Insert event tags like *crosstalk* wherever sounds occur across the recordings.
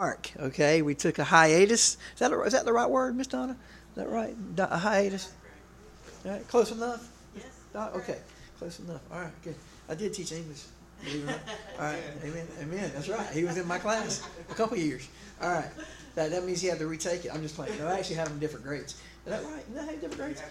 Mark, okay, we took a hiatus. Is that, a, is that the right word, Miss Donna? Is that right? A hiatus? All right, close enough? Yes. Okay, close enough. All right, good. I did teach English. believe it or not. All right, *laughs* amen, amen. That's right. He was in my class a couple years. All right, that, that means he had to retake it. I'm just playing. No, I actually had him different grades. Is that right? No, I had different grades.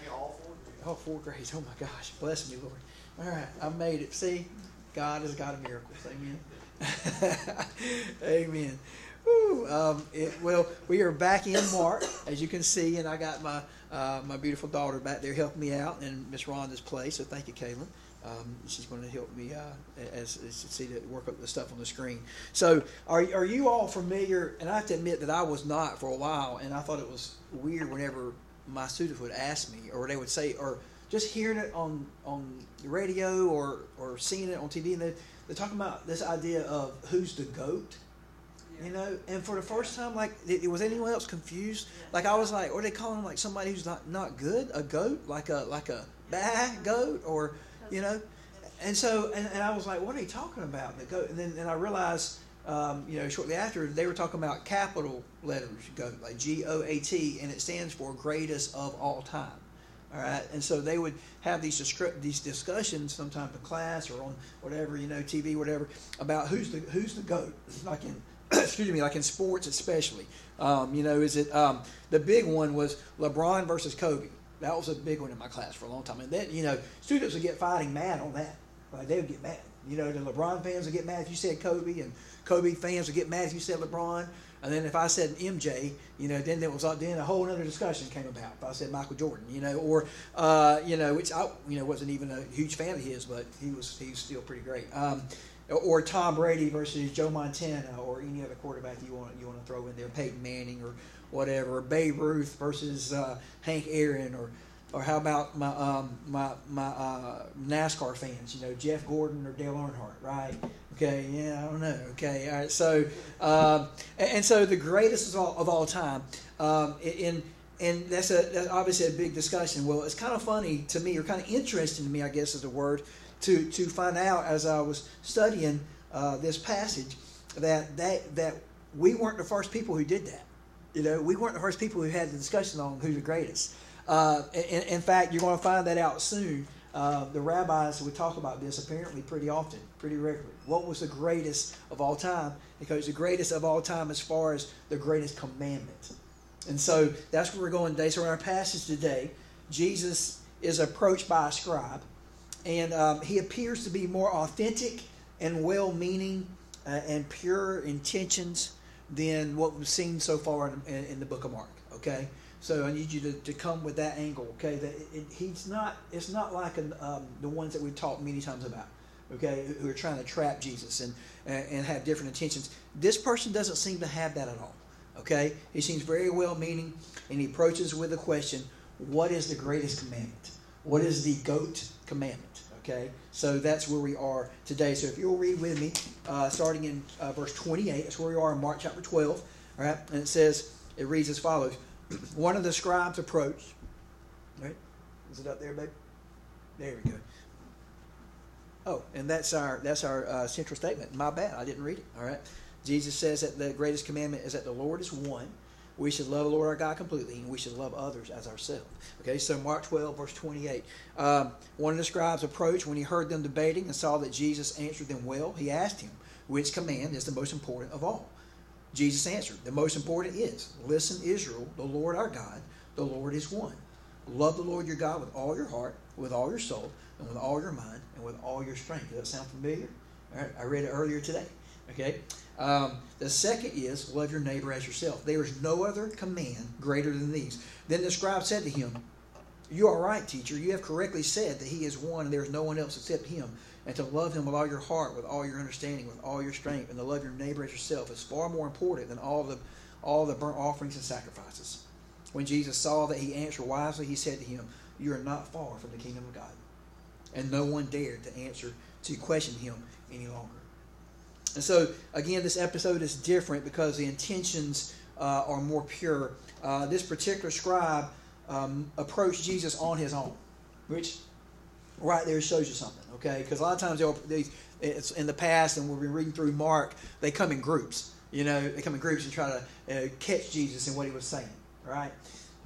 Oh, four grades. Oh my gosh, bless me, Lord. All right, I made it. See, God is a God of miracles. Amen. *laughs* Amen. Um, it, well, we are back in Mark, as you can see, and I got my uh, my beautiful daughter back there helping me out in Miss Rhonda's place. So thank you, Caitlin. Um, she's going to help me uh, as, as see to work up the stuff on the screen. So, are are you all familiar? And I have to admit that I was not for a while, and I thought it was weird whenever my students would ask me, or they would say, or just hearing it on on the radio or or seeing it on TV, and they they're talking about this idea of who's the goat. You know, and for the first time, like, it, was anyone else confused? Like, I was like, are they calling him like somebody who's not not good, a goat, like a like a bad goat, or you know? And so, and, and I was like, what are you talking about? The goat, and then and I realized, um, you know, shortly after they were talking about capital letters goat, like G O A T, and it stands for greatest of all time. All right, and so they would have these descri- these discussions sometimes in class or on whatever you know TV, whatever, about who's the who's the goat, like in *coughs* excuse me, like in sports especially. Um, you know, is it um, the big one was LeBron versus Kobe? That was a big one in my class for a long time, and then you know students would get fighting mad on that. Like they would get mad. You know, the LeBron fans would get mad if you said Kobe, and Kobe fans would get mad if you said LeBron. And then if I said MJ, you know, then there was then a whole other discussion came about. If I said Michael Jordan, you know, or uh, you know, which I you know wasn't even a huge fan of his, but he was he was still pretty great. Um, or Tom Brady versus Joe Montana, or any other quarterback you want you want to throw in there, Peyton Manning or whatever, or Babe Ruth versus uh, Hank Aaron, or or how about my um, my my uh, NASCAR fans? You know, Jeff Gordon or Dale Earnhardt, right? Okay, yeah, I don't know. Okay, all right. So, um, and, and, so the greatest of all, of all time, um, in and that's a that's obviously a big discussion. Well, it's kind of funny to me, or kind of interesting to me, I guess is the word to, to find out as I was studying uh, this passage that, that that we weren't the first people who did that. You know, we weren't the first people who had the discussion on who's the greatest. Uh, in, in, fact, you're going to find that out soon. Uh, the rabbis would talk about this apparently pretty often, pretty regularly. What was the greatest of all time? Because the greatest of all time as far as the greatest commandment. And so that's where we're going today. So in our passage today, Jesus is approached by a scribe and um, he appears to be more authentic and well-meaning uh, and pure intentions than what we've seen so far in, in, in, the book of Mark. Okay, so I need you to, to come with that angle. Okay, that it, it, he's not. It's not like an, um, the ones that we've talked many times about. Okay, who are trying to trap Jesus and and have different intentions. This person doesn't seem to have that at all. Okay, he seems very well-meaning, and he approaches with the question: What is the greatest commandment? What is the goat commandment? Okay, so that's where we are today. So if you'll read with me, uh, starting in uh, verse 28, that's where we are in Mark chapter 12. All right, and it says, it reads as follows *clears throat* One of the scribes approached. Right? Is it up there, babe? There we go. Oh, and that's our that's our uh, central statement. My bad, I didn't read it. All right. Jesus says that the greatest commandment is that the Lord is one we should love the Lord our God completely, and we should love others as ourselves. Okay, so Mark 12, verse 28. Um, one of the scribes approached when he heard them debating and saw that Jesus answered them well. He asked him, which command is the most important of all? Jesus answered, The most important is, Listen, Israel, the Lord our God, the Lord is one. Love the Lord your God with all your heart, with all your soul, and with all your mind, and with all your strength. Does that sound familiar? All right, I read it earlier today. Okay? Um, the second is love your neighbor as yourself. There is no other command greater than these. Then the scribe said to him, You are right, teacher. You have correctly said that he is one and there is no one else except him. And to love him with all your heart, with all your understanding, with all your strength, and to love your neighbor as yourself is far more important than all the all the burnt offerings and sacrifices. When Jesus saw that he answered wisely, he said to him, You are not far from the kingdom of God. And no one dared to answer to question him any longer. And so, again, this episode is different because the intentions uh, are more pure. Uh, this particular scribe um, approached Jesus on his own, which right there shows you something, okay? Because a lot of times they it's in the past, and we've been reading through Mark, they come in groups. You know, they come in groups and try to uh, catch Jesus in what he was saying. Right?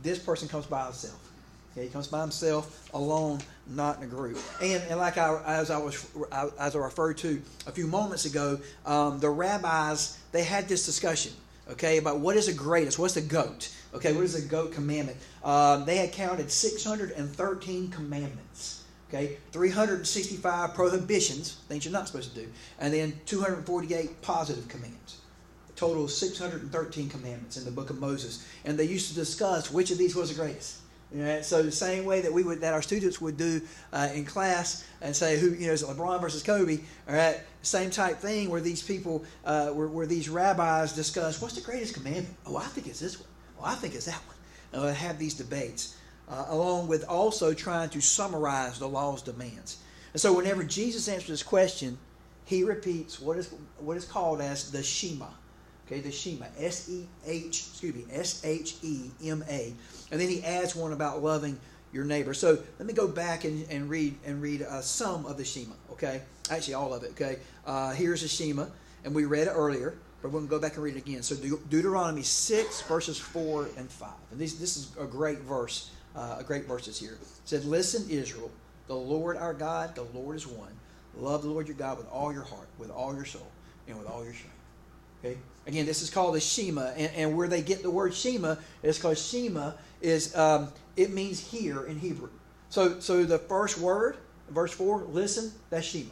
This person comes by himself. Okay, he comes by himself, alone, not in a group. And, and like I, as I was as I referred to a few moments ago, um, the rabbis they had this discussion. Okay, about what is the greatest? What's the goat? Okay, what is the goat commandment? Um, they had counted 613 commandments. Okay, 365 prohibitions, things you're not supposed to do, and then 248 positive commands. A total of 613 commandments in the book of Moses. And they used to discuss which of these was the greatest. Know, so the same way that we would that our students would do uh, in class and say who you know is LeBron versus Kobe, all right, same type thing where these people uh, where, where these rabbis discuss what's the greatest commandment. Oh, I think it's this one. Oh, I think it's that one. Uh, have these debates uh, along with also trying to summarize the law's demands. And so whenever Jesus answers this question, he repeats what is what is called as the Shema. Okay, the Shema, S E H, excuse me, S H E M A, and then he adds one about loving your neighbor. So let me go back and, and read and read uh, some of the Shema. Okay, actually all of it. Okay, uh, here's the Shema, and we read it earlier, but we're going to go back and read it again. So De- Deuteronomy six verses four and five, and this this is a great verse, uh, a great verses here. It said, "Listen, Israel, the Lord our God, the Lord is one. Love the Lord your God with all your heart, with all your soul, and with all your strength." Okay. Again, this is called the Shema, and, and where they get the word Shema is because Shema is um, it means hear in Hebrew. So, so the first word, verse four, listen, that's Shema.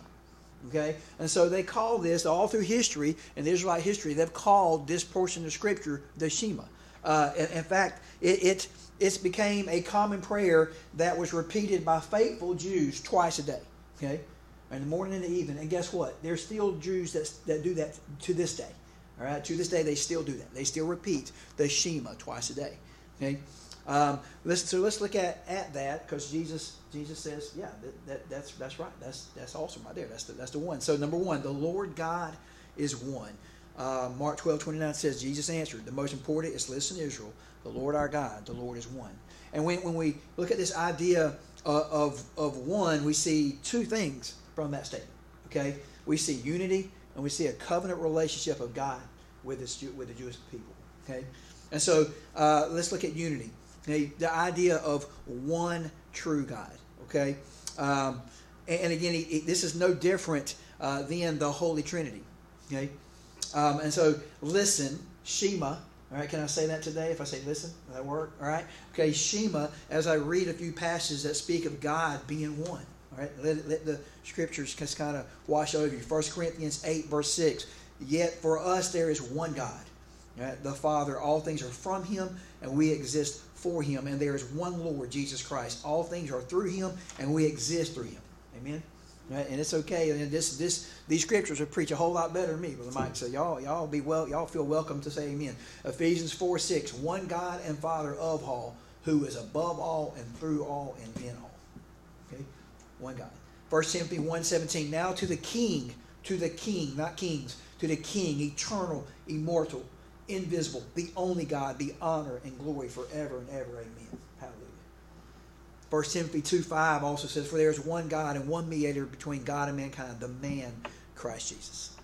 Okay, and so they call this all through history the Israelite history. They've called this portion of Scripture the Shema. Uh, in, in, fact, it, it it's became a common prayer that was repeated by faithful Jews twice a day. Okay, in the morning and the evening. And guess what? There's still Jews that that do that to this day. All right, to this day they still do that. They still repeat the Shema twice a day. Okay, um, let's, so let's look at, at that because Jesus Jesus says, yeah, that, that, that's that's right. That's that's awesome right there. That's the, that's the one. So number one, the Lord God is one. Uh, Mark 12, 29 says, Jesus answered, the most important is listen, Israel, the Lord our God, the Lord is one. And when, when we look at this idea of, of, of one, we see two things from that statement. Okay? We see unity and we see a covenant relationship of God with the, with the Jewish people. Okay, and so uh, let's look at unity. Okay? The idea of one true God. Okay, um, and, and, again, he, he, this is no different uh, than the Holy Trinity. Okay, um, and so listen, Shema. All right, can I say that today? If I say listen, will that work? All right. Okay, Shema. As I read a few passages that speak of God being one. All right, let, let the scriptures just kind of wash over you. 1 Corinthians 8, verse 6. Yet for us there is one God, right? the Father. All things are from Him, and we exist for Him. And there is one Lord, Jesus Christ. All things are through Him, and we exist through Him. Amen. Right? And it's okay. And this, this, these scriptures would preach a whole lot better than me, Brother Mike. So y'all, y'all be well. Y'all feel welcome to say Amen. Ephesians four six. One God and Father of all, who is above all and through all and in all. Okay, one God. 1 Timothy 1.17, Now to the King, to the King, not kings, to the King, eternal, immortal, invisible, the only God, be honor and glory forever and ever. Amen. Hallelujah. 1 Timothy 2 5 also says, For there is one God and one mediator between God and mankind, the man Christ Jesus.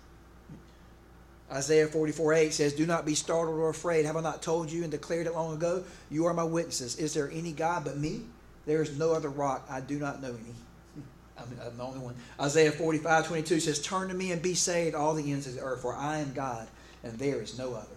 Isaiah 44 8 says, Do not be startled or afraid. Have I not told you and declared it long ago? You are my witnesses. Is there any God but me? There is no other rock. I do not know any. I'm, the only one. Isaiah 45, 22 says, Turn to me and be saved, all the ends of the earth, for I am God, and there is no other.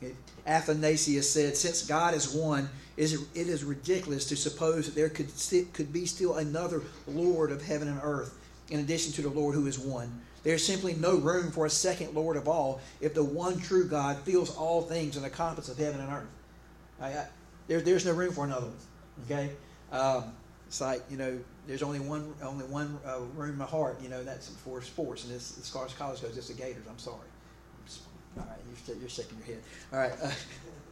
It, Athanasius said, Since God is one, it is ridiculous to suppose that there could, could be still another Lord of heaven and earth, in addition to the Lord who is one. There's simply no room for a second Lord of all if the one true God fills all things in the compass of heaven and earth. I, I, there, there's no room for another one. Okay? Um, it's like, you know, there's only one only one uh, room in my heart. You know, that's for sports, and as, as far as college goes, it's the Gators. I'm sorry. All right, you're, you're shaking your head. All right. Uh,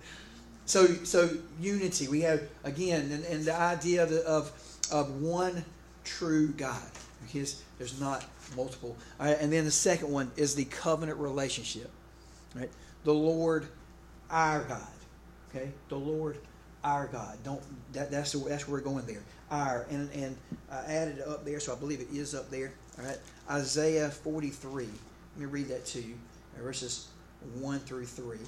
*laughs* so so unity. We have again, and, and the idea of, of of one true God. His, there's not multiple. All right, and then the second one is the covenant relationship. Right, the Lord, our God. Okay, the Lord, our God. Don't that, that's the, that's where we're going there and, and I added it up there, so I believe it is up there. All right, Isaiah 43. Let me read that to you. Uh, verses 1 through 3.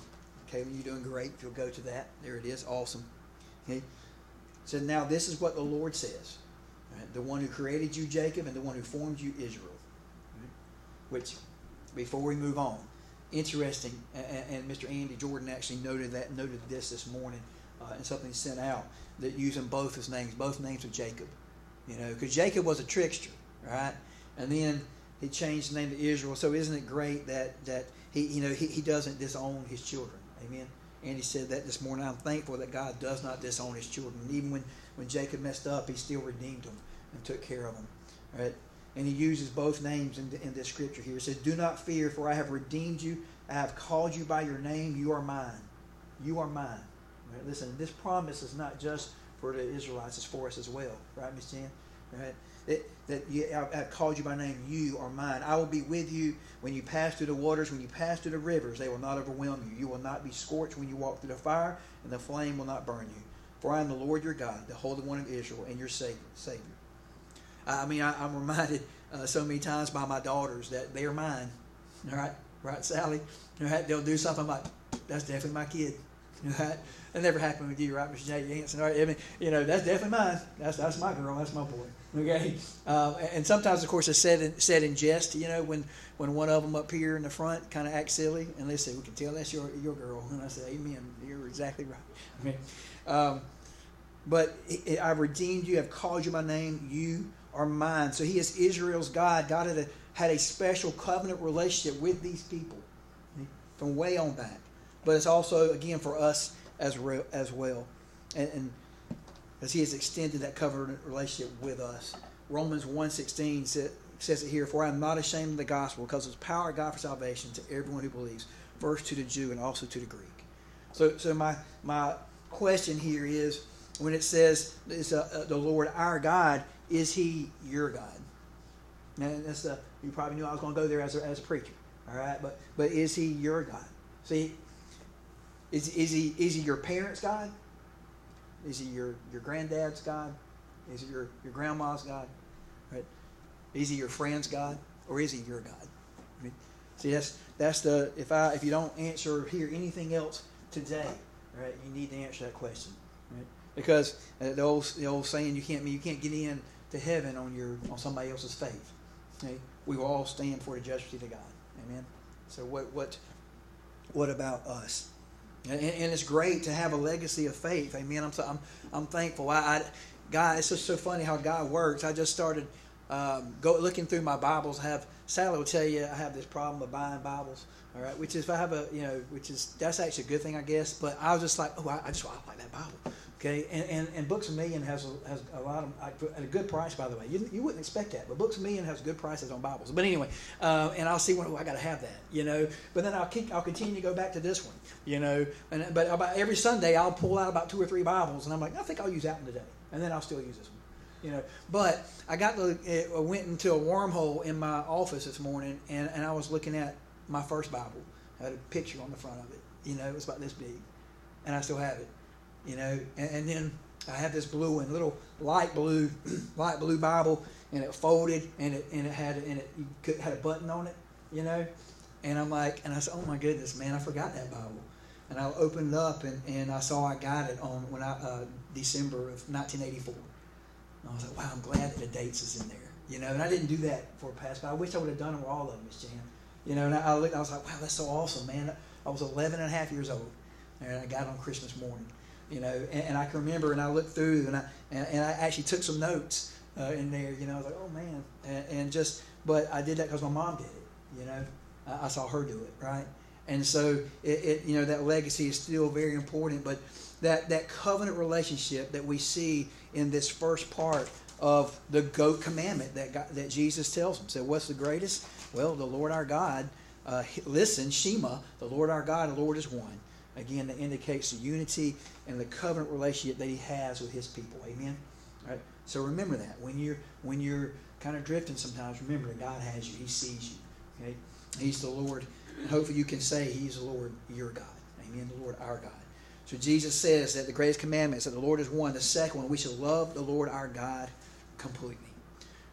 Okay, you're doing great, if you'll go to that, there it is. Awesome. Okay. So now this is what the Lord says. The one who created you, Jacob, and the one who formed you, Israel. Right? Which, before we move on, interesting, and, and, Mr. Andy Jordan actually noted that noted this this morning uh, in something sent out that using both his names, both names of Jacob. You know, because Jacob was a trickster, right? And then he changed the name to Israel. So isn't it great that that he you know he, he doesn't disown his children? Amen. And he said that this morning. I'm thankful that God does not disown his children. Even when, when Jacob messed up, he still redeemed them and took care of them. Right? And he uses both names in, in this scripture here. It says, Do not fear, for I have redeemed you. I have called you by your name. You are mine. You are mine. Right? Listen, this promise is not just for the Israelites, it's for us as well. Right, Miss Jan? Right? It, that you, I, have called you by name. You are mine. I will be with you when you pass through the waters, when you pass through the rivers. They will not overwhelm you. You will not be scorched when you walk through the fire, and the flame will not burn you. For I am the Lord your God, the Holy One of Israel, and your Savior. Savior. I mean, I, am reminded uh, so many times by my daughters that they are mine. All right, right, Sally. All right, they'll do something like, "That's definitely my kid." *laughs* Right. That never happened with you, right, Mr. J. Yanson? All right, I mean, you know, that's definitely mine. That's that's my girl. That's my boy. Okay, uh, and sometimes, of course, it's said in, said in jest. You know, when when one of them up here in the front kind of acts silly, and they say, "We can tell that's your your girl," and I say, "Amen. You're exactly right." I mean, um, but I've redeemed you. I've called you by name. You are mine. So He is Israel's God. God had a, had a special covenant relationship with these people from way on back. But it's also again for us as re- as well, and, and as He has extended that covenant relationship with us. Romans 1.16 says, says it here, For I am not ashamed of the gospel, because it's power of God for salvation to everyone who believes, first to the Jew and also to the Greek. So, so my, my question here is, when it says it's a, a, the Lord our God, is He your God? And that's the, you probably knew I was going to go there as a, as a preacher, all right? But but is He your God? See, is, is He is He your parents' God? Is he your, your granddad's God? Is he your, your grandma's God? Right? Is he your friend's God? Or is he your God? I mean, see, that's that's the if I if you don't answer or hear anything else today, right? You need to answer that question, right? Because uh, the old the old saying you can't you can't get in to heaven on your on somebody else's faith. Okay? We will all stand for the judgment of God. Amen. So what what what about us? And, and, it's great to have a legacy of faith. Amen. I'm so, I'm, I'm thankful. I, I God, it's just so funny how God works. I just started um, go looking through my Bibles. I have Sally will tell you I have this problem of buying Bibles. All right, which is if I have a you know, which is that's actually a good thing I guess. But I was just like, oh, I, I just I like that Bible. Okay, and, and, and Books a Million has a, has a lot of at a good price, by the way. You, you wouldn't expect that, but Books a Million has good prices on Bibles. But anyway, uh, and I'll see when oh, I got to have that, you know. But then I'll keep I'll continue to go back to this one, you know. And but about every Sunday I'll pull out about two or three Bibles, and I'm like, I think I'll use that one today, and then I'll still use this one, you know. But I got the I went into a wormhole in my office this morning, and, and I was looking at my first Bible. I had a picture on the front of it, you know. It was about this big, and I still have it you know, and, and then I have this blue one, little light blue, *clears throat* light blue Bible, and it folded, and it and it had and it could, had a button on it, you know, and I'm like, and I said, oh my goodness, man, I forgot that Bible, and I opened it up, and, and I saw I got it on when I uh, December of 1984, and I was like, wow, I'm glad that the dates is in there, you know, and I didn't do that for past, but I wish I would have done it with all of them, Miss Jan, you know, and I, I looked, I was like, wow, that's so awesome, man. I was 11 and a half years old, and I got it on Christmas morning you know, and, and, I can remember, and I looked through, and I and, and I actually took some notes uh, in there. You know, I was like, oh man, and, and just, but I did that because my mom did it. You know, I, I, saw her do it, right? And so it, it, you know, that legacy is still very important. But that that covenant relationship that we see in this first part of the goat commandment that God, that Jesus tells them. So, what's the greatest? Well, the Lord our God. Uh, listen, Shema, the Lord our God, the Lord is one. Again, that indicates the unity and the covenant relationship that He has with His people. Amen. Right. So remember that when you're when you're kind of drifting, sometimes remember that God has you. He sees you. Okay. He's the Lord. And hopefully, you can say He's the Lord, your God. Amen. The Lord, our God. So Jesus says that the greatest commandment is that the Lord is one. The second one, we should love the Lord our God completely.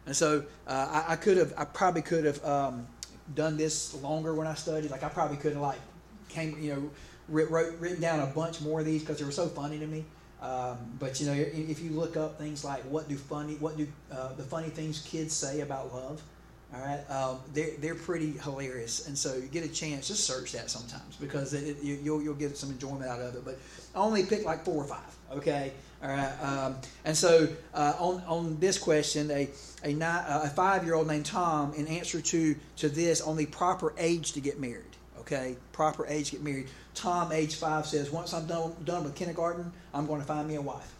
And so uh, I, I, could have, I probably could have um, done this longer when I studied. Like I probably could have like came, you know, wrote, written down a bunch more of these because they were so funny to me. Um, but you know, if you look up things like what do funny, what do uh, the funny things kids say about love, all right, um, they're they're pretty hilarious, and so you get a chance, just search that sometimes because it, it, you, will you'll get some enjoyment out of it. But I only pick like four or five, okay, all right. Um, and so uh, on on this question, a a, a five year old named Tom, in answer to to this, on the proper age to get married, okay, proper age to get married. Tom, age five, says, Once I'm done, done with kindergarten, I'm going to find me a wife.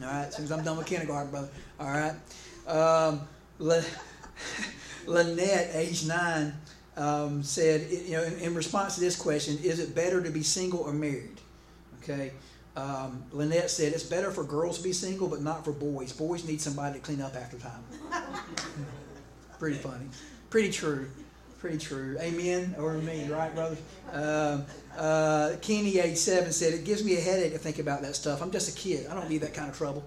All right, as soon as I'm done with kindergarten, brother. All right. Um, *laughs* Lynette, age nine, um, said, you know, in, in, response to this question, is it better to be single or married? Okay. Um, Lynette said, it's better for girls to be single, but not for boys. Boys need somebody to clean up after time. *laughs* Pretty funny. Pretty true. Pretty true. Amen. Or me, right, brother? Um, uh, Kenny, age seven, said, It gives me a headache to think about that stuff. I'm just a kid. I don't need that kind of trouble.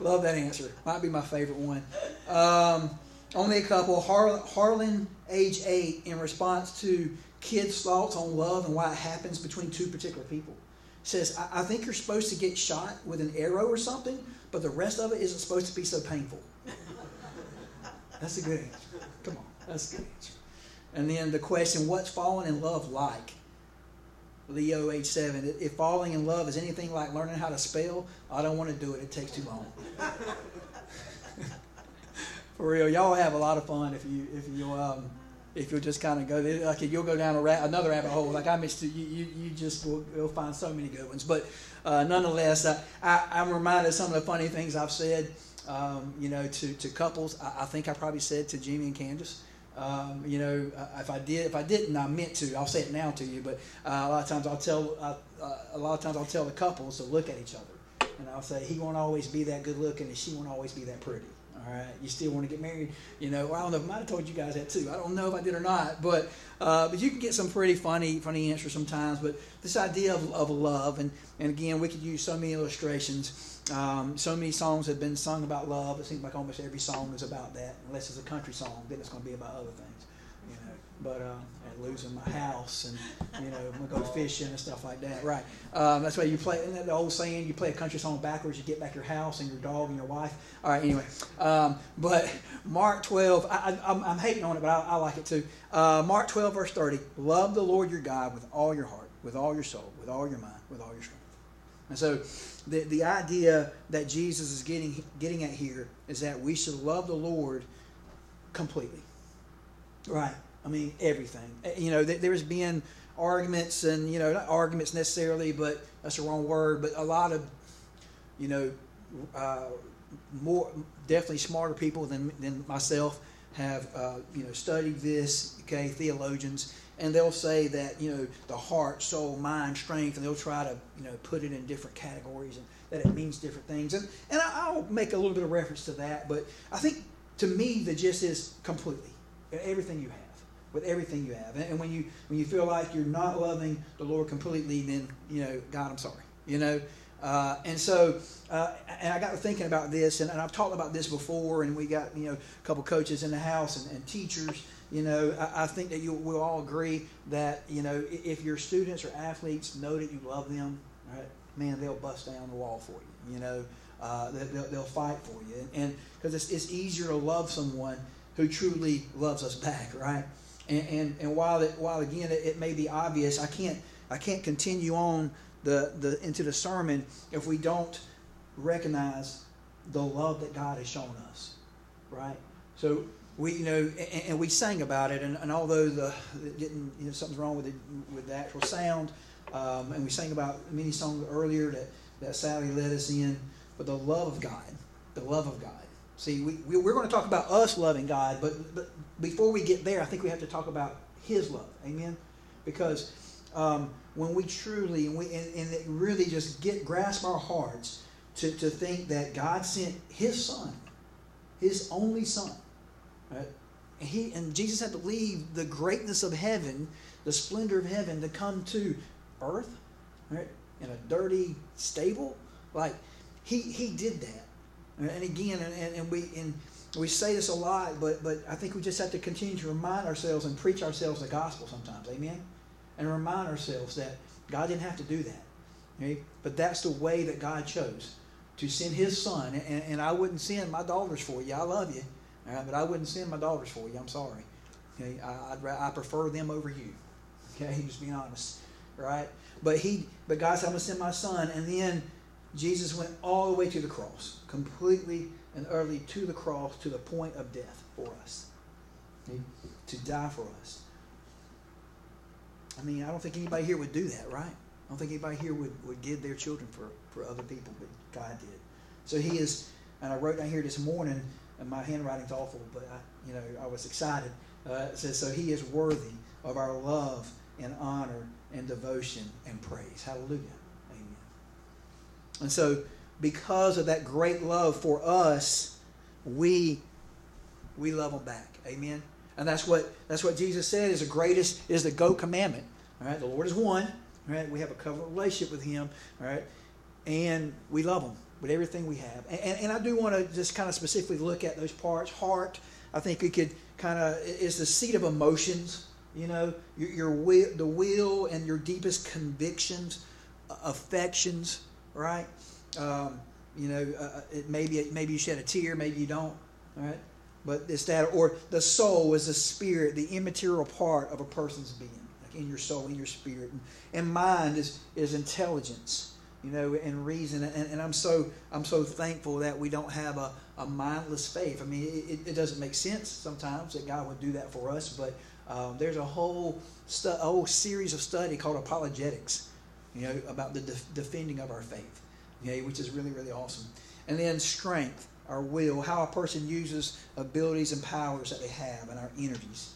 Love that answer. Might be my favorite one. Um, only a couple. Har- Harlan, age eight, in response to kids' thoughts on love and why it happens between two particular people, says, I, I think you're supposed to get shot with an arrow or something, but the rest of it isn't supposed to be so painful. That's a good answer. And then the question, what's falling in love like? Leo, age seven. If falling in love is anything like learning how to spell, I don't want to do it. It takes too long. *laughs* For real, y'all have a lot of fun if you if you um, if you'll just kind of go like you'll go down a ra- another rabbit hole. Like I mentioned, you you, you just will you'll find so many good ones. But uh, nonetheless, I, I, am reminded of some of the funny things I've said um, you know, to, to couples. I, I, think I probably said to Jimmy and Candace, um, you know, uh, if I did, if I didn't, I meant to. I'll say it now to you, but uh, a lot of times I'll tell, uh, a lot of times I'll tell the couples to look at each other, and I'll say he won't always be that good looking, and she won't always be that pretty. All right, you still want to get married? You know, well, I don't know. If I might have told you guys that too. I don't know if I did or not, but uh, but you can get some pretty funny funny answers sometimes. But this idea of, of love, and and again, we could use so many illustrations. Um, so many songs have been sung about love. It seems like almost every song is about that, unless it's a country song. Then it's going to be about other things, you know. But uh, and losing my house, and you know, we go fishing and stuff like that. Right. Um, that's why you play. Isn't that the old saying? You play a country song backwards, you get back your house and your dog and your wife. All right. Anyway, um, but Mark 12. I, am hating on it, but I, I like it too. Uh, Mark 12, verse 30. Love the Lord your God with all your heart, with all your soul, with all your mind, with all your strength. And so the, the idea that Jesus is getting, getting at here is that we should love the Lord completely. Right. I mean, everything. Eh, you know, there's been arguments and, you know, not arguments necessarily, but that's the wrong word, but a lot of, you know, uh, more, definitely smarter people than, than myself have, uh, you know, studied this, okay, theologians, and they'll say that you know the heart, soul, mind, strength, and they'll try to you know put it in different categories and that it means different things. And and I'll make a little bit of reference to that, but I think to me the gist is completely everything you have with everything you have. And when you when you feel like you're not loving the Lord completely, then you know God, I'm sorry. You know. Uh, and so, uh, and I got to thinking about this, and, and, I've talked about this before, and we got you know a couple coaches in the house and, and teachers, you know, I, I think that you will all agree that you know if your students or athletes know that you love them, right, man, they'll bust down the wall for you. You know, uh, they'll, they'll fight for you, and because it's, it's easier to love someone who truly loves us back, right? And and, and while it, while again it, it may be obvious, I can't I can't continue on the, the into the sermon if we don't recognize the love that God has shown us, right? So we you know and, and, we sang about it and, and although the it didn't you know something's wrong with the with the actual sound um, and we sang about many songs earlier that that Sally led us in but the love of God the love of God. See we, we we're going to talk about us loving God but but before we get there I think we have to talk about His love. Amen? Because um, when we truly and we and, and it really just get grasp our hearts to, to think that God sent His Son His only Son Right? And he and Jesus had to leave the greatness of heaven, the splendor of heaven, to come to earth, right? In a dirty stable. Like he he did that. And again, and, and we and we say this a lot, but but I think we just have to continue to remind ourselves and preach ourselves the gospel sometimes. Amen. And remind ourselves that God didn't have to do that. Okay? But that's the way that God chose to send His Son. And, and I wouldn't send my daughters for you. I love you, but I wouldn't send my daughters for you. I'm sorry. Okay? I, I'd, I prefer them over you. Okay, *laughs* just being honest, right? But he, but God said, I'm gonna send my Son, and then Jesus went all the way to the cross, completely and utterly to the cross, to the point of death for us, okay? to die for us. I mean, I don't think anybody here would do that, right? I don't think anybody here would, would give their children for, for other people, but God did. So he is, and I wrote down here this morning, and my handwriting's awful, but I, you know, I was excited. Uh, it says, so he is worthy of our love and honor and devotion and praise. Hallelujah. Amen. And so, because of that great love for us, we we love them back. Amen. And that's what that's what Jesus said is the greatest is the go commandment. All right, the Lord is one. All right, we have a covenant relationship with Him. All right, and we love Him with everything we have. And, and, and I do want to just kind of specifically look at those parts. Heart, I think we could kind of is the seat of emotions. You know, your, your will, the will, and your deepest convictions, affections. Right. Um, you know, uh, it maybe maybe you shed a tear, maybe you don't. All right. But it's that, or the soul is the spirit, the immaterial part of a person's being, like in your soul, in your spirit. And, and mind is, is intelligence, you know, and reason. And, and I'm so I'm so thankful that we don't have a, a mindless faith. I mean, it, it doesn't make sense sometimes that God would do that for us, but um, there's a whole stu- a whole series of study called apologetics, you know, about the defending of our faith, okay, which is really really awesome. And then strength our will, how a person uses abilities and powers that they have, and our energies.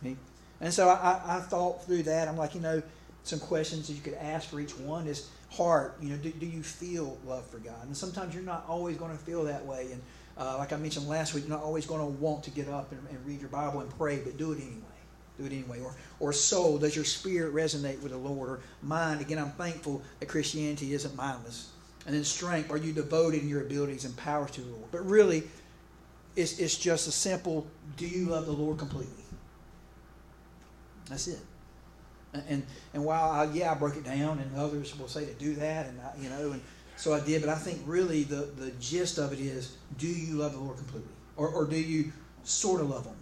Okay? And so I, I, thought through that. I'm like, you know, some questions that you could ask for each one is heart. You know, do, do you feel love for God? And sometimes you're not always going to feel that way. And uh, like I mentioned last week, you're not always going to want to get up and, and read your Bible and pray, but do it anyway do it anyway. Or, or soul, does your spirit resonate with the Lord? Or mind, again, I'm thankful that Christianity isn't mindless. And then strength, are you devoted in your abilities and powers to the Lord? But really, it's, it's just a simple do you love the Lord completely? That's it. And and while I, yeah I broke it down, and others will say to do that, and I, you know, and so I did. But I think really the the gist of it is: do you love the Lord completely, or or do you sort of love Him?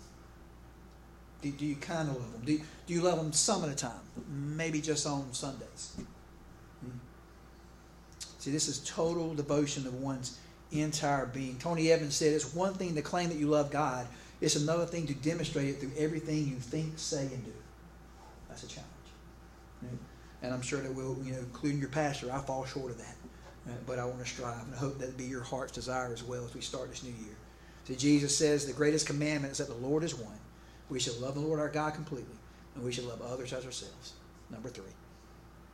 Do, do you kind of love Him? Do do you love Him some of the time? Maybe just on Sundays. Hmm? See, this is total devotion of one's entire being. Tony Evans said it's one thing to claim that you love God, it's another thing to demonstrate it through everything you think, say, and do. That's a challenge. And I'm sure that we'll, you know, including your pastor, I fall short of that. Uh, but I want to strive, and I hope that be your heart's desire as well as we start this new year. See, Jesus says the greatest commandment is that the Lord is one. We should love the Lord our God completely, and we should love others as ourselves. Number three.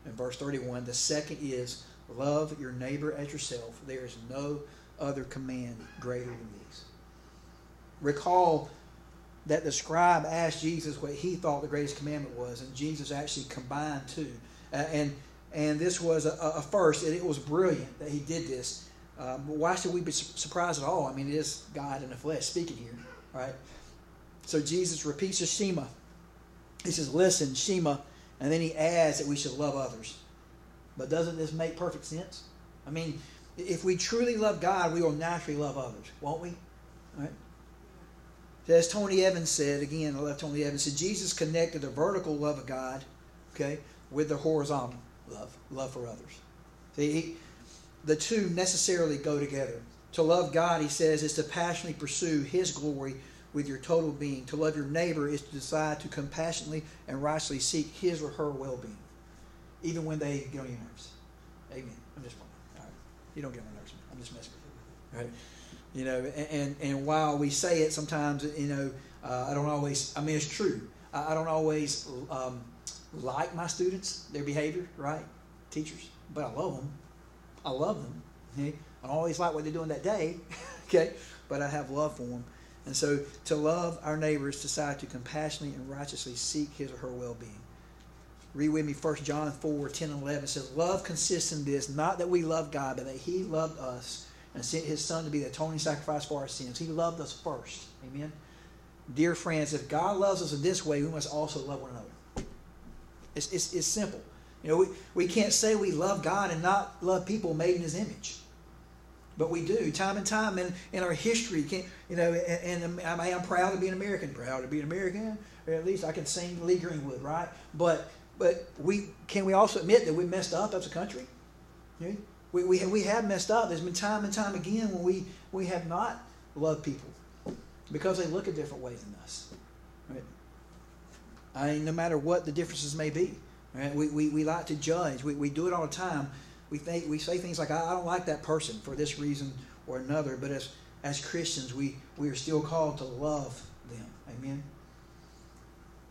In verse 31, the second is Love your neighbor as yourself. There is no other command greater than these. Recall that the scribe asked Jesus what he thought the greatest commandment was, and Jesus actually combined two. Uh, and and this was a, a first, and it was brilliant that he did this. Um, why should we be surprised at all? I mean, it is God in the flesh speaking here, right? So Jesus repeats the Shema. He says, "Listen, Shema," and then he adds that we should love others. But doesn't this make perfect sense? I mean, if we truly love God, we will naturally love others, won't we? Right? As Tony Evans said, again, I love Tony Evans, said Jesus connected the vertical love of God, okay, with the horizontal love, love for others. See, he, the two necessarily go together. To love God, he says, is to passionately pursue his glory with your total being. To love your neighbor is to decide to compassionately and rightly seek his or her well being even when they get on your nerves. Amen. I'm just. All right. You don't get on my nerves. I'm just messing with you. Right? You know, and, and, and while we say it sometimes, you know, uh, I don't always, I mean, it's true. I, I don't always um, like my students, their behavior, right? Teachers. But I love them. I love them. Okay? I don't always like what they're doing that day, *laughs* okay? But I have love for them. And so to love our neighbors, decide to compassionately and righteously seek his or her well being. Read with me 1 John 4 10 and 11. It says, Love consists in this, not that we love God, but that He loved us and sent his son to be the atoning sacrifice for our sins. He loved us first. Amen. Dear friends, if God loves us in this way, we must also love one another. It's, it's, it's simple. You know, we, we can't say we love God and not love people made in his image. But we do, time and time in, in our history. Can, you know, and, and I'm, I'm proud to be an American. Proud to be an American. Or at least I can sing Lee Greenwood, right? But but we can we also admit that we messed up as a country. Yeah? We, we, we have messed up. There's been time and time again when we, we have not loved people because they look a different way than us. Right? I mean, no matter what the differences may be, right? we, we, we like to judge. We, we do it all the time. We, think, we say things like, I, don't like that person for this reason or another, but as, as Christians, we, we are still called to love them. Amen?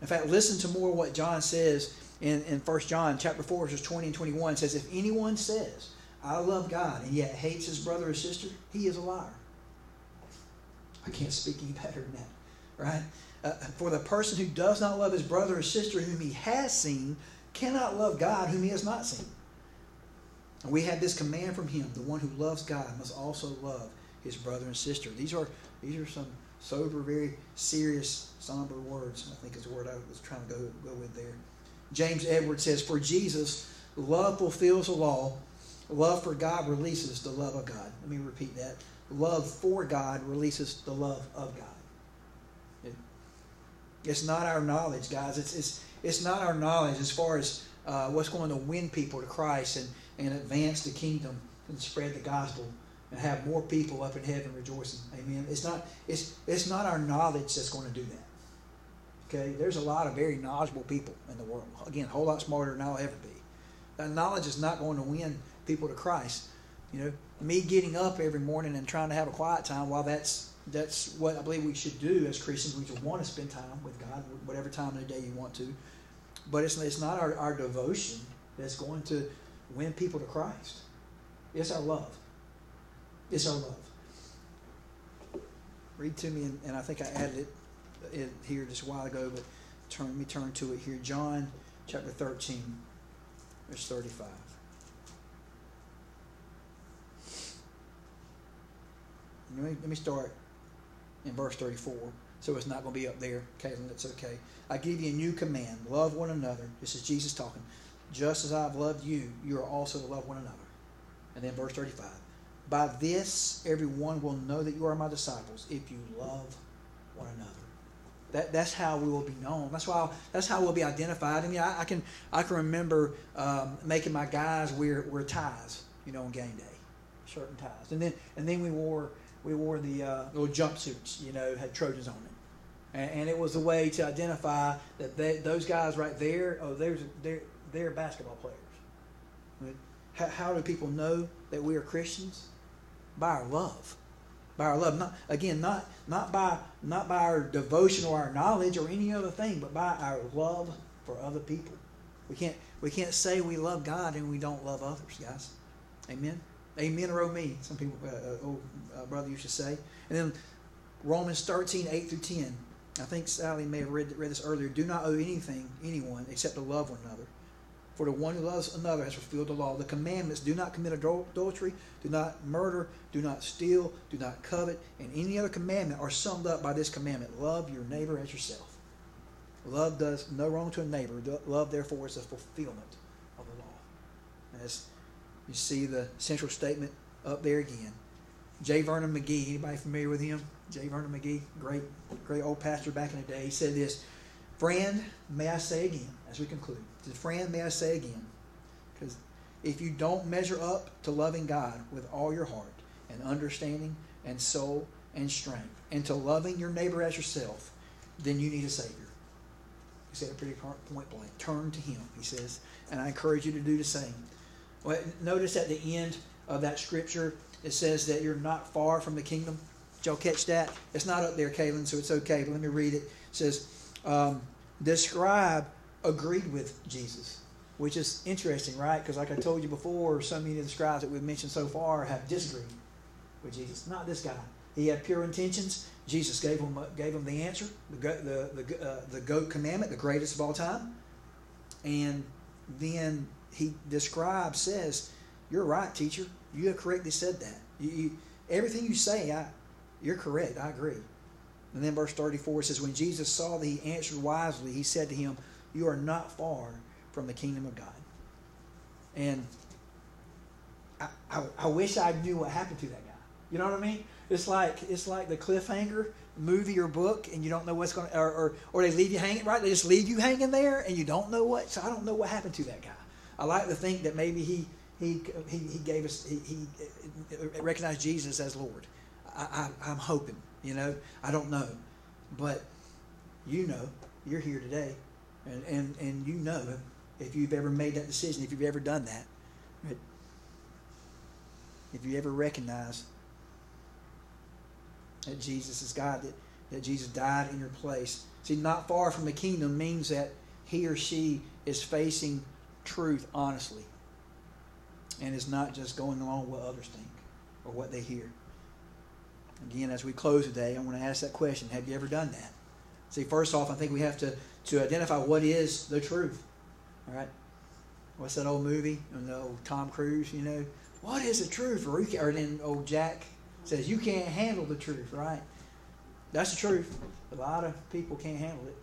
In fact, listen to more what John says in, in 1 John chapter 4, verses 20 and 21. It says, If anyone says, I love God, and yet hates his brother or sister, he is a liar. I can't speak any better than that, right? Uh, for the person who does not love his brother or sister whom he has seen cannot love God whom he has not seen. And we have this command from him the one who loves God must also love his brother and sister. These are, these are some sober, very serious, somber words, I think is the word I was trying to go, go with there. James Edwards says, For Jesus, love fulfills the law. Love for God releases the love of God. Let me repeat that. Love for God releases the love of God. It, it's not our knowledge, guys. It's, it's, it's not our knowledge as far as uh, what's going to win people to Christ and, and advance the kingdom and spread the gospel and have more people up in heaven rejoicing. Amen. It's not, it's, it's not our knowledge that's going to do that. Okay, there's a lot of very knowledgeable people in the world. Again, a whole lot smarter than I'll ever be. That knowledge is not going to win people to Christ. You know, me getting up every morning and trying to have a quiet time, while that's that's what I believe we should do as Christians. We should want to spend time with God, whatever time of the day you want to. But it's, it's not our, our devotion that's going to win people to Christ. It's our love. It's our love. Read to me, and, and I think I added it it here just a while ago, but turn, let me turn to it here. John chapter 13, verse 35. Let me, let me start in verse 34. So it's not going to be up there, Caitlin. That's okay. I give you a new command love one another. This is Jesus talking. Just as I've loved you, you are also to love one another. And then verse 35. By this, everyone will know that you are my disciples if you love one another. That, that's how we will be known. That's why that's how we'll be identified. I mean, I, I can I can remember um, making my guys wear wear ties, you know, on game day, and ties, and then and then we wore we wore the uh, little jumpsuits, you know, had Trojans on it, and, and, it was a way to identify that they, those guys right there, oh, there's they're they're basketball players. I mean, how, how do people know that we are Christians? By our love by our love. Not again, not not by not by our devotion or our knowledge or any other thing, but by our love for other people. We can't we can't say we love God and we don't love others, guys. Amen. Amen or oh me. Some people, uh, old uh, brother you should say. And then Romans 13, 8 through 10. I think Sally may have read, read this earlier. Do not owe anything, anyone, except to love one another. For the one who loves another has fulfilled the law. The commandments do not commit adultery, do not murder, do not steal, do not covet, and any other commandment are summed up by this commandment love your neighbor as yourself. Love does no wrong to a neighbor. Love, therefore, is the fulfillment of the law. As you see the central statement up there again. J. Vernon McGee, anybody familiar with him? J. Vernon McGee, great, great old pastor back in the day. He said this Friend, may I say again, as we conclude, friend, may I say again, because if you don't measure up to loving God with all your heart and understanding and soul and strength, and to loving your neighbor as yourself, then you need a Savior. He said it pretty point blank. Turn to Him, he says, and I encourage you to do the same. Notice at the end of that scripture, it says that you're not far from the kingdom. Did y'all catch that? It's not up there, Kaylin, so it's okay, but let me read it. It says, um, the scribe agreed with Jesus, which is interesting, right? Because, like I told you before, so many of the scribes that we've mentioned so far have disagreed with Jesus. Not this guy. He had pure intentions. Jesus gave him gave him the answer, the the the, uh, the goat commandment, the greatest of all time. And then he the scribe says, "You're right, teacher. You have correctly said that. You, you everything you say, I, you're correct. I agree. And then verse 34 says, When Jesus saw that he answered wisely, he said to him, You are not far from the kingdom of God. And I, I, I wish I knew what happened to that guy. You know what I mean? It's like it's like the cliffhanger movie or book, and you don't know what's going to, or, or, or they leave you hanging, right? They just leave you hanging there, and you don't know what. So I don't know what happened to that guy. I like to think that maybe he he he, he gave us he, he uh, recognized Jesus as Lord. I, I, I'm hoping, you know, I don't know, but you know, you're here today, and and and you know if you've ever made that decision, if you've ever done that, right? if you ever recognize that Jesus is God, that, that Jesus died in your place. See, not far from the kingdom means that he or she is facing truth honestly and is not just going along with what others think or what they hear. Again, as we close today, I want to ask that question Have you ever done that? See, first off, I think we have to, to identify what is the truth. All right? What's that old movie? And the old Tom Cruise, you know? What is the truth? Or, or then old Jack says, You can't handle the truth, right? That's the truth. A lot of people can't handle it.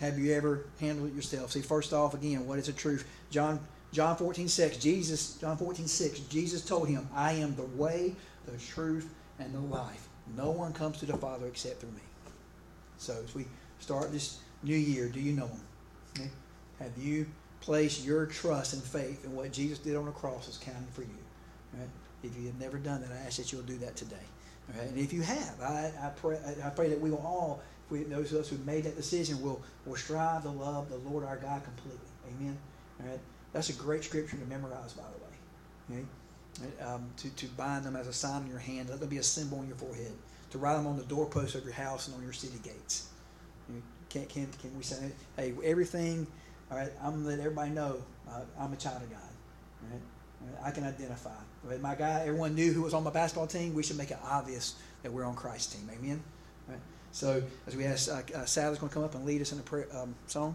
Have you ever handled it yourself? See, first off, again, what is the truth? John John 14, 6, Jesus, John 14, 6, Jesus told him, I am the way, the truth, and the life. No one comes to the Father except through me. So as we start this new year, do you know him? Okay? Have you placed your trust and faith in what Jesus did on the cross is counting for you? Right? If you have never done that, I ask that you'll do that today. Right? And if you have, I, I pray I pray that we will all, we, those of us who made that decision, will will strive to love the Lord our God completely. Amen. All right. That's a great scripture to memorize, by the way. Okay? Um, to, to bind them as a sign on your hand. Let them be a symbol on your forehead. To write them on the doorposts of your house and on your city gates. can, can, can we say, hey, everything, all right, I'm going to let everybody know uh, I'm a child of God. All right? Right? I can identify. My guy, everyone knew who was on my basketball team. We should make it obvious that we're on Christ's team. Amen? All right? So, as we ask, uh, uh, Sally's going to come up and lead us in a prayer, um, song.